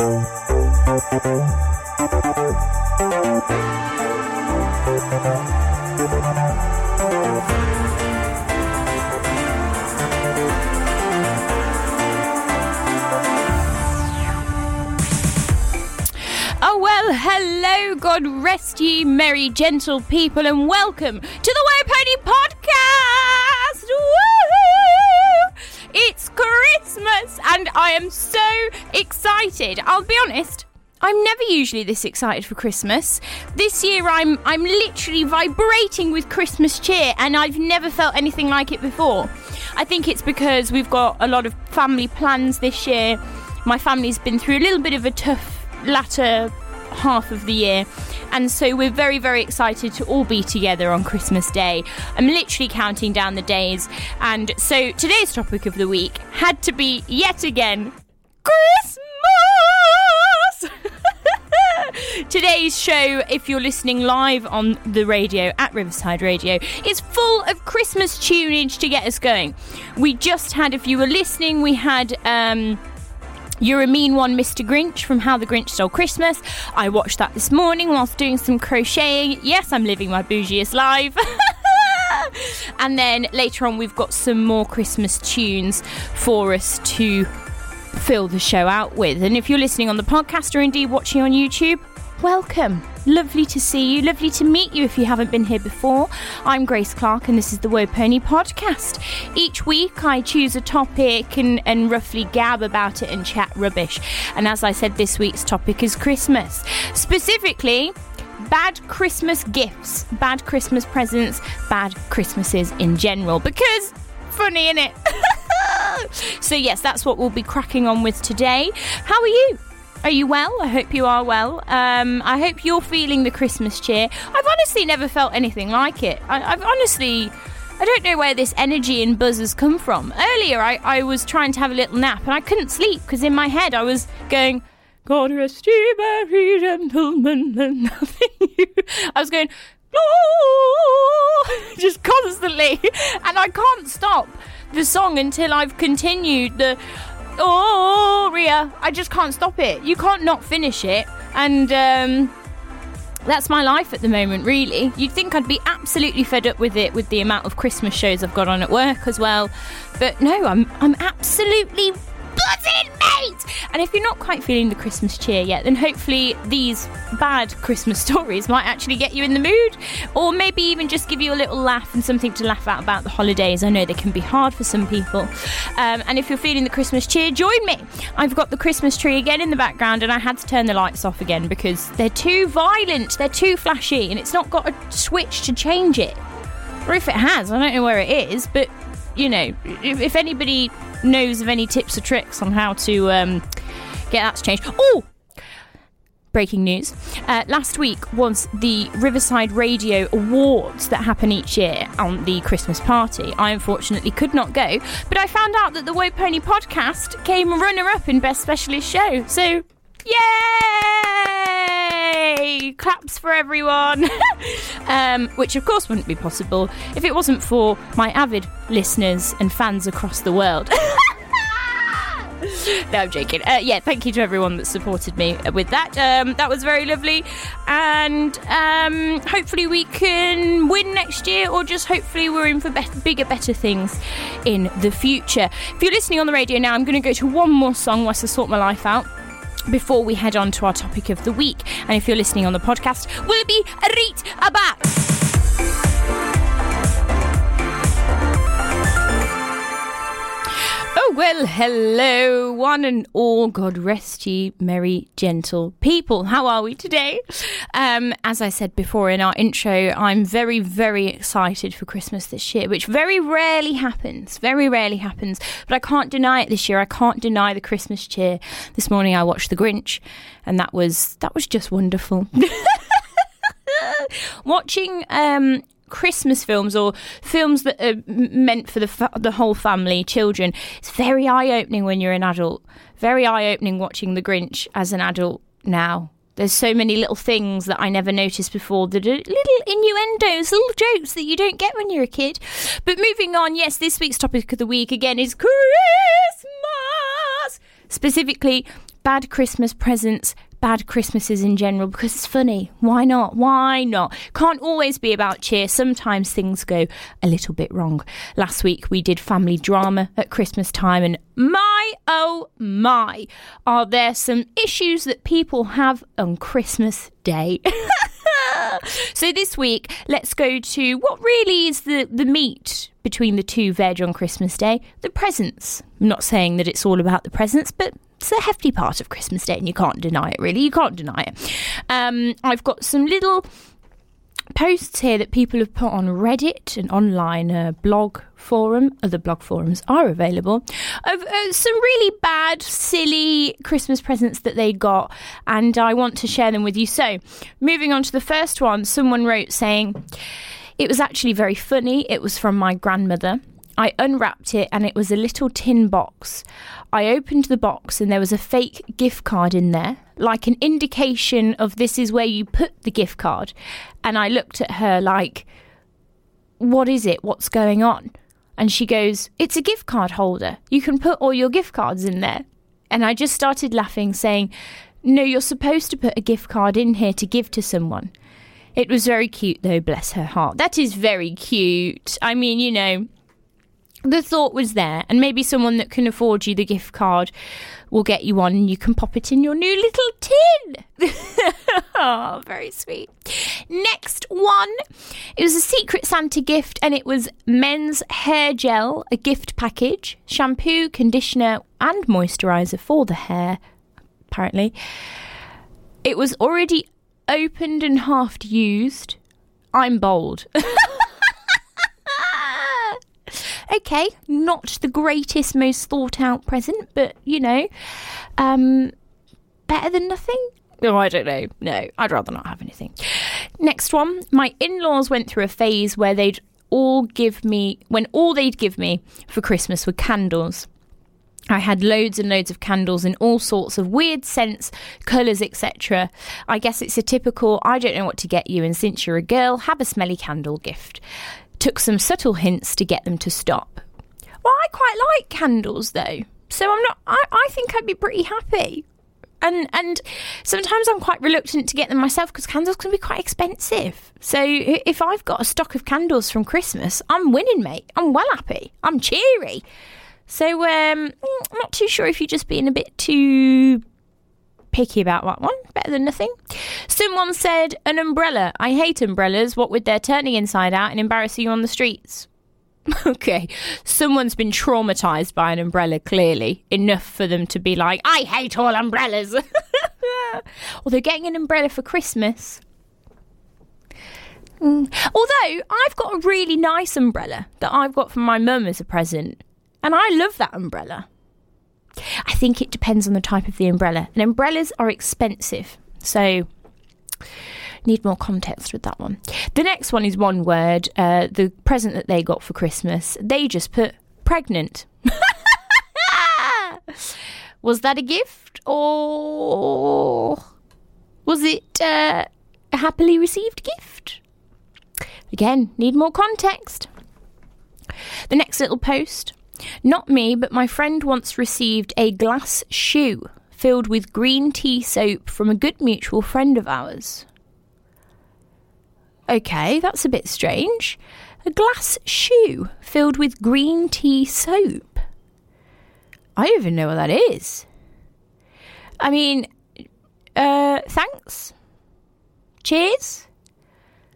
Oh, well, hello, God rest ye, merry, gentle people, and welcome to the Way excited. I'll be honest. I'm never usually this excited for Christmas. This year I'm I'm literally vibrating with Christmas cheer and I've never felt anything like it before. I think it's because we've got a lot of family plans this year. My family's been through a little bit of a tough latter half of the year. And so we're very, very excited to all be together on Christmas Day. I'm literally counting down the days. And so today's topic of the week had to be yet again Christmas! Today's show, if you're listening live on the radio at Riverside Radio, is full of Christmas tunage to get us going. We just had, if you were listening, we had. Um, you're a Mean One, Mr. Grinch from How the Grinch Stole Christmas. I watched that this morning whilst doing some crocheting. Yes, I'm living my bougiest life. and then later on, we've got some more Christmas tunes for us to fill the show out with. And if you're listening on the podcast or indeed watching on YouTube, welcome. Lovely to see you. Lovely to meet you if you haven't been here before. I'm Grace Clark and this is the Woe Pony podcast. Each week I choose a topic and, and roughly gab about it and chat rubbish. And as I said, this week's topic is Christmas. Specifically, bad Christmas gifts, bad Christmas presents, bad Christmases in general. Because funny, innit? so, yes, that's what we'll be cracking on with today. How are you? Are you well? I hope you are well. Um, I hope you're feeling the Christmas cheer. I've honestly never felt anything like it. I, I've honestly. I don't know where this energy and buzz has come from. Earlier, I, I was trying to have a little nap and I couldn't sleep because in my head I was going, God rest ye merry gentlemen and nothing you. I was going, just constantly. And I can't stop the song until I've continued the oh Ria. I just can't stop it. You can't not finish it. And um, that's my life at the moment, really. You'd think I'd be absolutely fed up with it with the amount of Christmas shows I've got on at work as well. But no, I'm I'm absolutely buzzing, mate! And if you're not quite feeling the Christmas cheer yet, then hopefully these bad Christmas stories might actually get you in the mood, or maybe even just give you a little laugh and something to laugh at about the holidays. I know they can be hard for some people. Um, and if you're feeling the Christmas cheer, join me. I've got the Christmas tree again in the background, and I had to turn the lights off again because they're too violent, they're too flashy, and it's not got a switch to change it. Or if it has, I don't know where it is, but you know, if, anybody knows of any tips or tricks on how to um, get that to change. Oh! Breaking news. Uh, last week was the Riverside Radio Awards that happen each year on the Christmas party. I unfortunately could not go, but I found out that the Woe Pony podcast came runner up in Best Specialist Show. So, yay! Claps for everyone. um, which, of course, wouldn't be possible if it wasn't for my avid listeners and fans across the world. no, I'm joking. Uh, yeah, thank you to everyone that supported me with that. Um, that was very lovely. And um, hopefully we can win next year, or just hopefully we're in for better, bigger, better things in the future. If you're listening on the radio now, I'm going to go to one more song whilst I sort my life out before we head on to our topic of the week. And if you're listening on the podcast, we'll be Reet Aback? Well, hello, one and all. God rest ye, merry, gentle people. How are we today? Um, as I said before in our intro, I'm very, very excited for Christmas this year, which very rarely happens. Very rarely happens. But I can't deny it this year. I can't deny the Christmas cheer. This morning I watched The Grinch, and that was that was just wonderful. Watching um, Christmas films or films that are meant for the fa- the whole family, children. It's very eye opening when you're an adult. Very eye opening watching The Grinch as an adult now. There's so many little things that I never noticed before. That are little innuendos, little jokes that you don't get when you're a kid. But moving on, yes, this week's topic of the week again is Christmas. specifically bad Christmas presents, bad Christmases in general because it's funny. Why not? Why not? Can't always be about cheer. Sometimes things go a little bit wrong. Last week we did family drama at Christmas time, and my oh my, are there some issues that people have on Christmas Day? so this week, let's go to what really is the, the meat between the two veg on Christmas Day the presents. I'm not saying that it's all about the presents, but it's a hefty part of Christmas Day, and you can't deny it, really. You can't deny it. Um, I've got some little posts here that people have put on Reddit, an online uh, blog forum. Other blog forums are available of uh, some really bad, silly Christmas presents that they got, and I want to share them with you. So, moving on to the first one, someone wrote saying it was actually very funny. It was from my grandmother. I unwrapped it and it was a little tin box. I opened the box and there was a fake gift card in there, like an indication of this is where you put the gift card. And I looked at her like, What is it? What's going on? And she goes, It's a gift card holder. You can put all your gift cards in there. And I just started laughing, saying, No, you're supposed to put a gift card in here to give to someone. It was very cute, though, bless her heart. That is very cute. I mean, you know, the thought was there, and maybe someone that can afford you the gift card will get you one and you can pop it in your new little tin. oh, very sweet. Next one. It was a secret Santa gift and it was men's hair gel, a gift package, shampoo, conditioner, and moisturizer for the hair, apparently. It was already opened and half used. I'm bold. okay, not the greatest, most thought out present, but you know, um, better than nothing. Oh, I don't know. No, I'd rather not have anything. Next one. My in laws went through a phase where they'd all give me, when all they'd give me for Christmas were candles. I had loads and loads of candles in all sorts of weird scents, colours, etc. I guess it's a typical I don't know what to get you, and since you're a girl, have a smelly candle gift took some subtle hints to get them to stop. Well, I quite like candles though, so I'm not. I, I think I'd be pretty happy. And and sometimes I'm quite reluctant to get them myself because candles can be quite expensive. So if I've got a stock of candles from Christmas, I'm winning, mate. I'm well happy. I'm cheery. So um, I'm not too sure if you're just being a bit too picky about that one. Better than nothing. Someone said an umbrella. I hate umbrellas, what with their turning inside out and embarrassing you on the streets. okay, someone's been traumatized by an umbrella, clearly. Enough for them to be like, I hate all umbrellas. Although getting an umbrella for Christmas. Mm. Although I've got a really nice umbrella that I've got from my mum as a present, and I love that umbrella. I think it depends on the type of the umbrella. And umbrellas are expensive. So need more context with that one. The next one is one word. Uh, the present that they got for Christmas, they just put pregnant. was that a gift or was it uh, a happily received gift? Again, need more context. The next little post not me, but my friend once received a glass shoe filled with green tea soap from a good mutual friend of ours. Okay, that's a bit strange. A glass shoe filled with green tea soap. I don't even know what that is. I mean, uh, thanks. Cheers.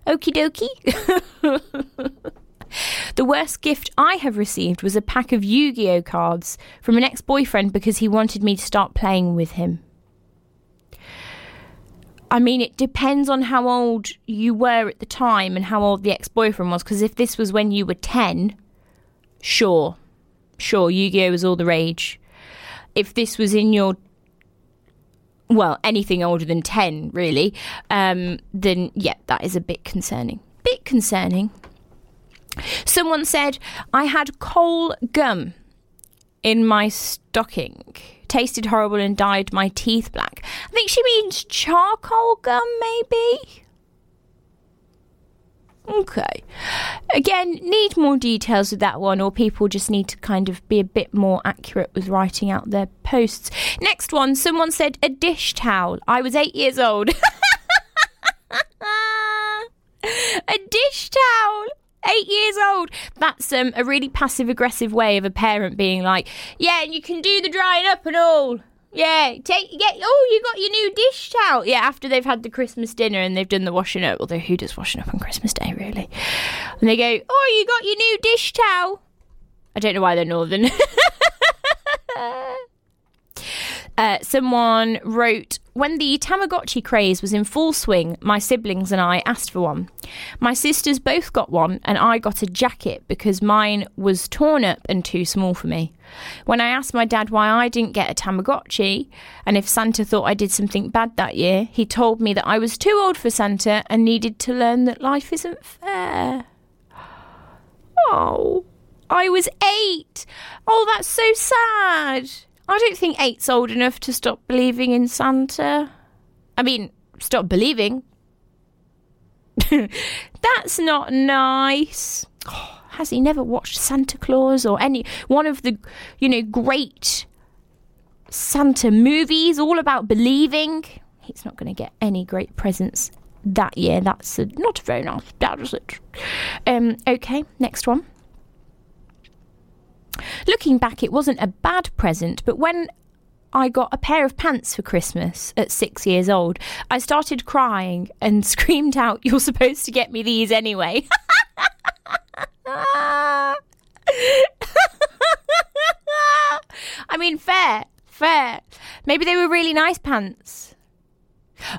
Okie dokie. The worst gift I have received was a pack of Yu Gi Oh cards from an ex boyfriend because he wanted me to start playing with him. I mean, it depends on how old you were at the time and how old the ex boyfriend was. Because if this was when you were 10, sure, sure, Yu Gi Oh was all the rage. If this was in your well, anything older than 10, really, um, then yeah, that is a bit concerning. Bit concerning. Someone said, I had coal gum in my stocking. Tasted horrible and dyed my teeth black. I think she means charcoal gum, maybe? Okay. Again, need more details with that one, or people just need to kind of be a bit more accurate with writing out their posts. Next one, someone said a dish towel. I was eight years old. a dish towel. Eight years old. That's um, a really passive aggressive way of a parent being like, yeah, and you can do the drying up and all. Yeah, take get. Oh, you got your new dish towel. Yeah, after they've had the Christmas dinner and they've done the washing up. Although who does washing up on Christmas Day, really? And they go, "Oh, you got your new dish towel." I don't know why they're northern. Uh, someone wrote, When the Tamagotchi craze was in full swing, my siblings and I asked for one. My sisters both got one, and I got a jacket because mine was torn up and too small for me. When I asked my dad why I didn't get a Tamagotchi and if Santa thought I did something bad that year, he told me that I was too old for Santa and needed to learn that life isn't fair. Oh, I was eight. Oh, that's so sad. I don't think eight's old enough to stop believing in Santa. I mean, stop believing. That's not nice. Oh, has he never watched Santa Claus or any one of the, you know, great Santa movies all about believing? He's not going to get any great presents that year. That's a, not a very nice dad, is it? Um, okay, next one. Looking back, it wasn't a bad present, but when I got a pair of pants for Christmas at six years old, I started crying and screamed out, You're supposed to get me these anyway. I mean, fair, fair. Maybe they were really nice pants.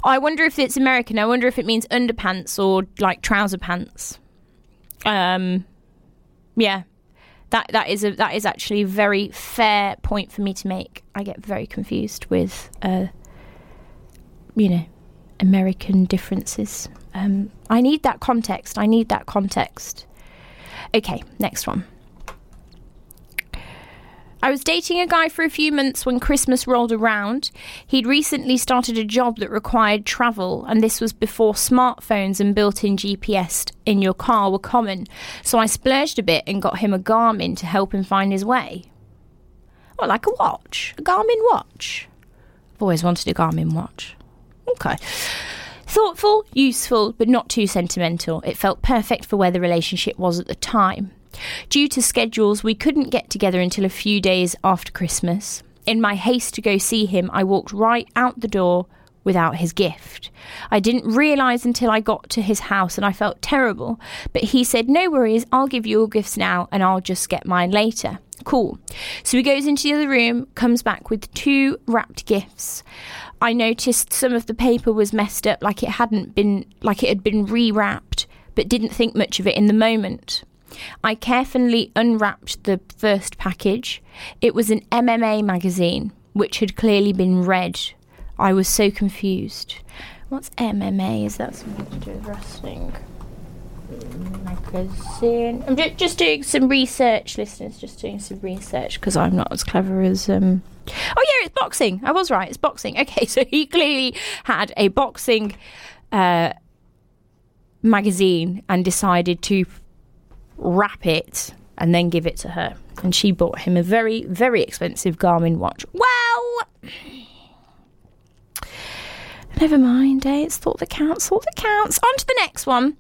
I wonder if it's American. I wonder if it means underpants or like trouser pants. Um, yeah, that that is a that is actually a very fair point for me to make. I get very confused with, uh, you know, American differences. Um, I need that context. I need that context. Okay, next one. I was dating a guy for a few months when Christmas rolled around. He'd recently started a job that required travel, and this was before smartphones and built in GPS in your car were common. So I splurged a bit and got him a Garmin to help him find his way. Well, like a watch, a Garmin watch. I've always wanted a Garmin watch. Okay. Thoughtful, useful, but not too sentimental. It felt perfect for where the relationship was at the time. Due to schedules, we couldn't get together until a few days after Christmas. In my haste to go see him, I walked right out the door without his gift. I didn't realise until I got to his house and I felt terrible, but he said, No worries, I'll give you all gifts now and I'll just get mine later. Cool. So he goes into the other room, comes back with two wrapped gifts. I noticed some of the paper was messed up, like it hadn't been, like it had been rewrapped, but didn't think much of it in the moment. I carefully unwrapped the first package. It was an MMA magazine, which had clearly been read. I was so confused. What's MMA? Is that something to do with wrestling? Magazine. I'm just doing some research, listeners. Just doing some research because I'm not as clever as um. Oh yeah, it's boxing. I was right. It's boxing. Okay, so he clearly had a boxing uh, magazine and decided to wrap it, and then give it to her. And she bought him a very, very expensive Garmin watch. Well, never mind, eh? It's thought that counts, thought that counts. On to the next one.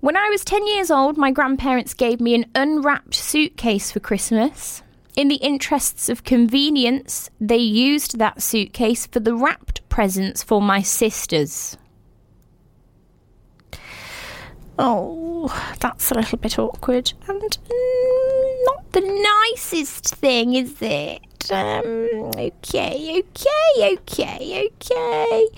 When I was 10 years old, my grandparents gave me an unwrapped suitcase for Christmas. In the interests of convenience, they used that suitcase for the wrapped presents for my sisters. Oh, that's a little bit awkward and mm, not the nicest thing, is it? Um, okay, okay, okay, okay,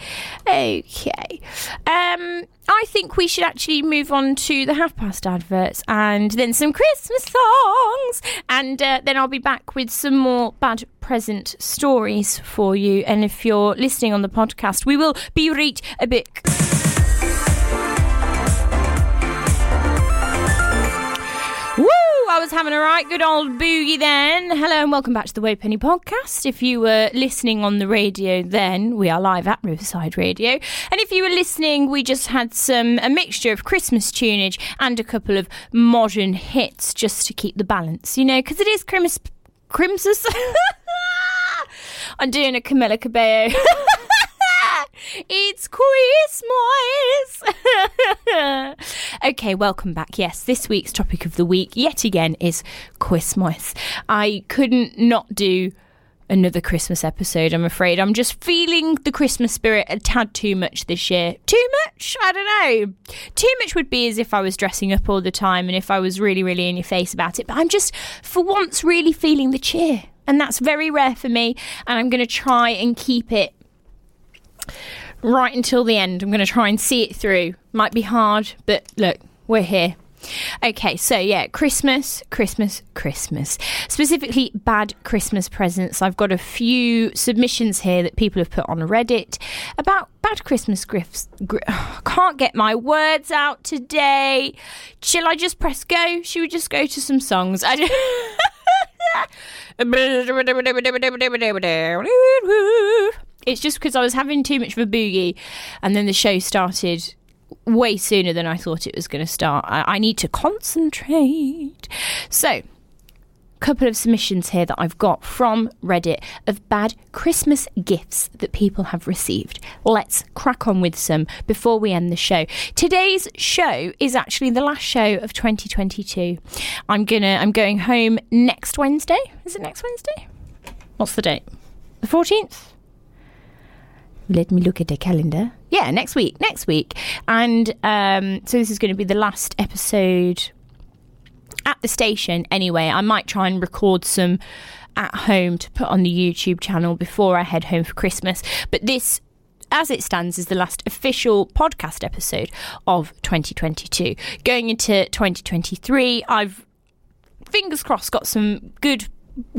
okay. Um, I think we should actually move on to the half past adverts and then some Christmas songs, and uh, then I'll be back with some more bad present stories for you. And if you're listening on the podcast, we will be right a bit. Was having a right good old boogie then. Hello and welcome back to the Woe Penny podcast. If you were listening on the radio then, we are live at Riverside Radio. And if you were listening, we just had some a mixture of Christmas tunage and a couple of modern hits just to keep the balance, you know, because it is Christmas. Christmas. I'm doing a Camila Cabello. It's Christmas. okay, welcome back. Yes, this week's topic of the week, yet again, is Christmas. I couldn't not do another Christmas episode, I'm afraid. I'm just feeling the Christmas spirit a tad too much this year. Too much? I don't know. Too much would be as if I was dressing up all the time and if I was really, really in your face about it. But I'm just, for once, really feeling the cheer. And that's very rare for me. And I'm going to try and keep it right until the end. I'm going to try and see it through. Might be hard, but look, we're here. Okay, so yeah, Christmas, Christmas, Christmas. Specifically, bad Christmas presents. I've got a few submissions here that people have put on Reddit about bad Christmas gifts. Gr- can't get my words out today. Shall I just press go? Should we just go to some songs? I it's just because I was having too much of a boogie, and then the show started way sooner than I thought it was going to start. I, I need to concentrate. So, couple of submissions here that I've got from Reddit of bad Christmas gifts that people have received. Let's crack on with some before we end the show. Today's show is actually the last show of 2022. I'm gonna I'm going home next Wednesday. Is it next Wednesday? What's the date? The 14th? Let me look at the calendar. Yeah, next week. Next week. And um, so this is going to be the last episode at the station anyway. I might try and record some at home to put on the YouTube channel before I head home for Christmas. But this as it stands, is the last official podcast episode of 2022. Going into 2023, I've fingers crossed got some good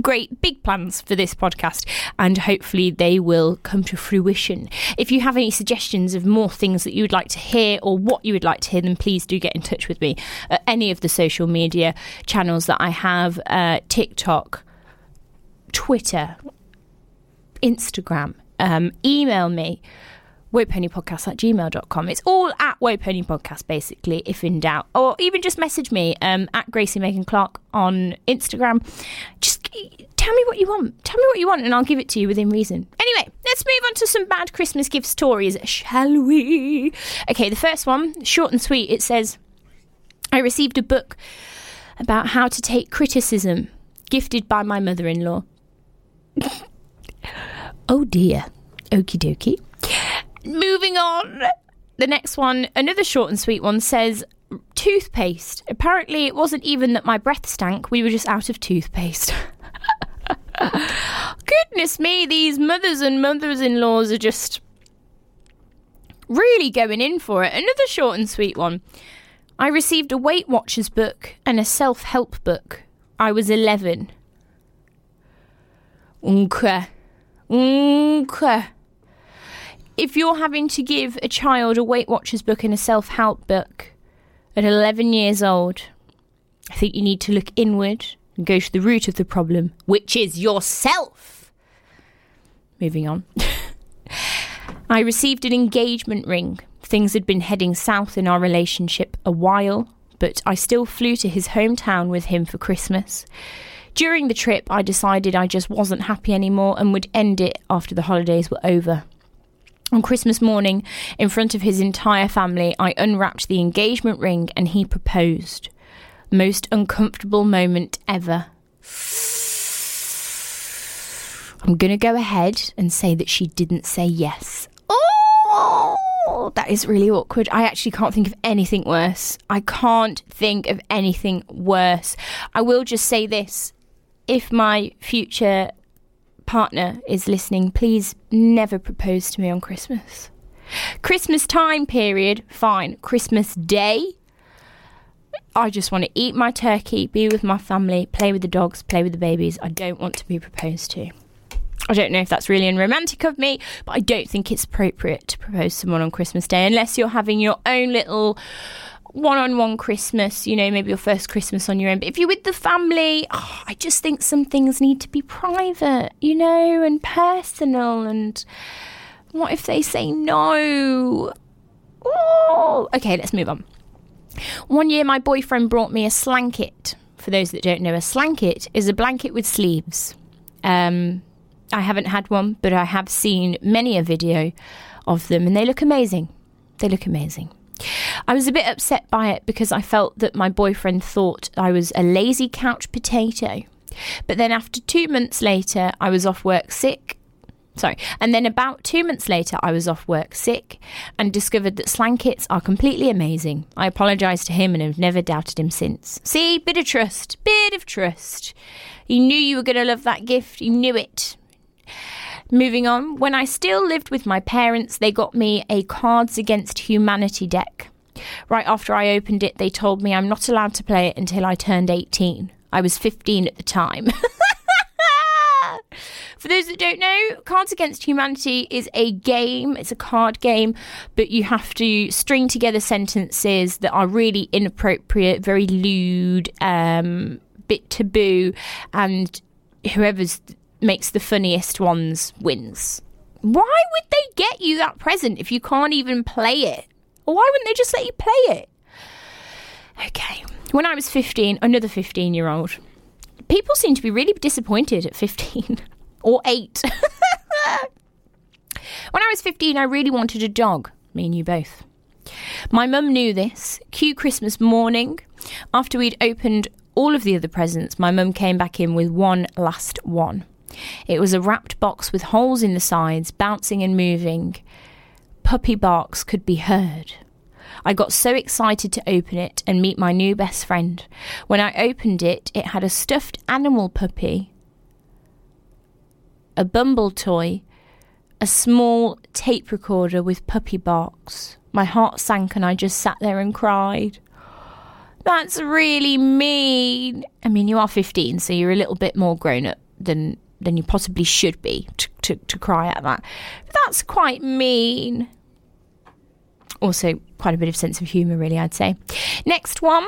great big plans for this podcast and hopefully they will come to fruition. If you have any suggestions of more things that you would like to hear or what you would like to hear, then please do get in touch with me at any of the social media channels that I have uh, TikTok, Twitter, Instagram. Um, email me wopennypodcast at gmail.com. It's all at wopennypodcast, basically, if in doubt. Or even just message me um, at Gracie Megan Clark on Instagram. Just tell me what you want. Tell me what you want, and I'll give it to you within reason. Anyway, let's move on to some bad Christmas gift stories, shall we? Okay, the first one, short and sweet. It says, I received a book about how to take criticism, gifted by my mother in law. oh dear. Okie dokie. Moving on. The next one, another short and sweet one, says toothpaste. Apparently, it wasn't even that my breath stank, we were just out of toothpaste. Goodness me, these mothers and mothers in laws are just really going in for it. Another short and sweet one. I received a Weight Watchers book and a self help book. I was 11. Okay. Okay if you're having to give a child a Weight Watchers book and a self help book at 11 years old, I think you need to look inward and go to the root of the problem, which is yourself. Moving on. I received an engagement ring. Things had been heading south in our relationship a while, but I still flew to his hometown with him for Christmas. During the trip, I decided I just wasn't happy anymore and would end it after the holidays were over. On Christmas morning, in front of his entire family, I unwrapped the engagement ring and he proposed. Most uncomfortable moment ever. I'm going to go ahead and say that she didn't say yes. Oh, that is really awkward. I actually can't think of anything worse. I can't think of anything worse. I will just say this if my future partner is listening, please never propose to me on Christmas. Christmas time period, fine. Christmas day, I just want to eat my turkey, be with my family, play with the dogs, play with the babies. I don't want to be proposed to. I don't know if that's really unromantic of me, but I don't think it's appropriate to propose someone on Christmas Day unless you're having your own little one on one Christmas, you know, maybe your first Christmas on your own. But if you're with the family, oh, I just think some things need to be private, you know, and personal. And what if they say no? Oh, okay, let's move on. One year, my boyfriend brought me a slanket. For those that don't know, a slanket is a blanket with sleeves. Um, I haven't had one, but I have seen many a video of them, and they look amazing. They look amazing. I was a bit upset by it because I felt that my boyfriend thought I was a lazy couch potato. But then, after two months later, I was off work sick. Sorry, and then about two months later, I was off work sick and discovered that slankets are completely amazing. I apologised to him and have never doubted him since. See, bit of trust, bit of trust. He knew you were going to love that gift, he knew it. Moving on, when I still lived with my parents, they got me a Cards Against Humanity deck. Right after I opened it, they told me I'm not allowed to play it until I turned 18. I was 15 at the time. For those that don't know, Cards Against Humanity is a game, it's a card game, but you have to string together sentences that are really inappropriate, very lewd, um, bit taboo, and whoever's makes the funniest ones wins. Why would they get you that present if you can't even play it? Why wouldn't they just let you play it? Okay. When I was 15, another 15 year old, people seem to be really disappointed at 15 or 8. when I was 15, I really wanted a dog. Me and you both. My mum knew this. Cue Christmas morning. After we'd opened all of the other presents, my mum came back in with one last one. It was a wrapped box with holes in the sides, bouncing and moving. Puppy barks could be heard. I got so excited to open it and meet my new best friend. When I opened it, it had a stuffed animal puppy, a bumble toy, a small tape recorder with puppy barks. My heart sank and I just sat there and cried. That's really mean. I mean, you are 15, so you're a little bit more grown up than than you possibly should be to, to, to cry at that. That's quite mean. Also, quite a bit of sense of humour, really, I'd say. Next one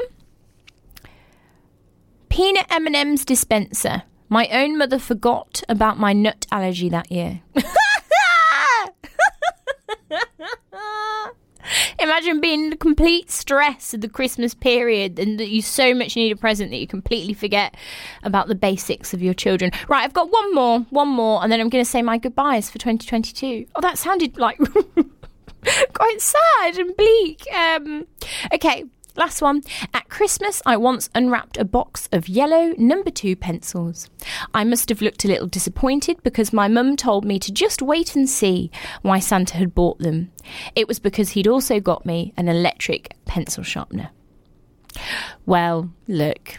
peanut M&M's dispenser. My own mother forgot about my nut allergy that year. Imagine being in complete stress of the Christmas period and that you so much need a present that you completely forget about the basics of your children. Right, I've got one more, one more, and then I'm going to say my goodbyes for 2022. Oh, that sounded like quite sad and bleak. Um, okay, Last one. At Christmas, I once unwrapped a box of yellow number two pencils. I must have looked a little disappointed because my mum told me to just wait and see why Santa had bought them. It was because he'd also got me an electric pencil sharpener. Well, look.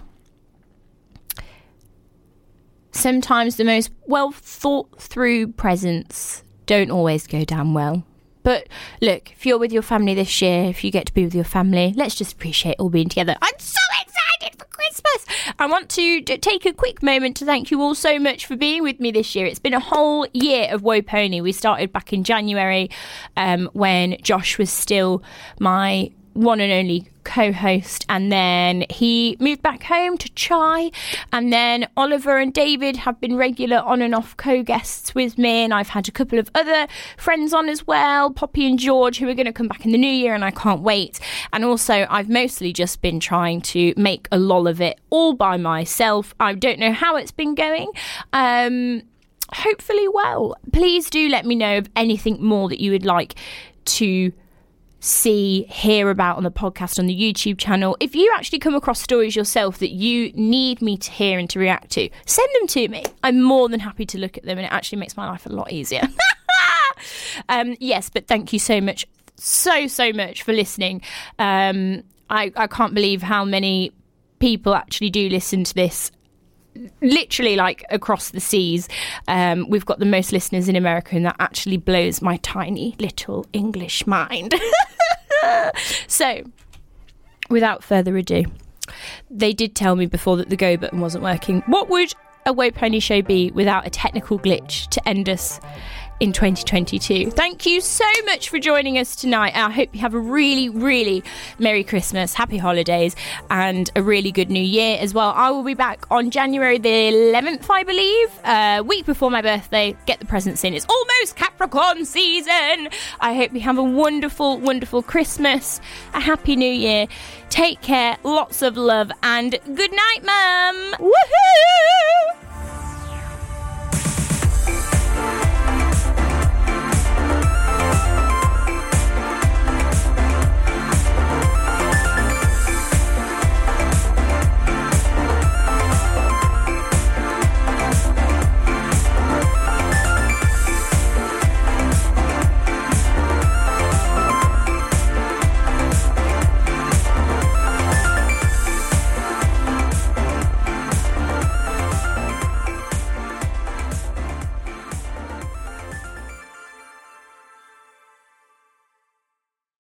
Sometimes the most well thought through presents don't always go down well. But look, if you're with your family this year, if you get to be with your family, let's just appreciate all being together. I'm so excited for Christmas. I want to d- take a quick moment to thank you all so much for being with me this year. It's been a whole year of Woe Pony. We started back in January um, when Josh was still my one and only co-host and then he moved back home to chai and then oliver and david have been regular on and off co-guests with me and i've had a couple of other friends on as well poppy and george who are going to come back in the new year and i can't wait. And also i've mostly just been trying to make a lol of it all by myself. I don't know how it's been going um hopefully well. Please do let me know of anything more that you would like to see, hear about on the podcast, on the YouTube channel. If you actually come across stories yourself that you need me to hear and to react to, send them to me. I'm more than happy to look at them, and it actually makes my life a lot easier. um, yes, but thank you so much, so, so much for listening. Um, I, I can't believe how many people actually do listen to this literally like across the seas. Um, we've got the most listeners in America, and that actually blows my tiny little English mind. so, without further ado, they did tell me before that the go button wasn't working. What would a Woe Pony show be without a technical glitch to end us in 2022. Thank you so much for joining us tonight. I hope you have a really, really Merry Christmas, Happy Holidays, and a really good New Year as well. I will be back on January the 11th, I believe, uh, week before my birthday. Get the presents in. It's almost Capricorn season. I hope you have a wonderful, wonderful Christmas, a Happy New Year. Take care, lots of love, and good night, Mum. Woohoo!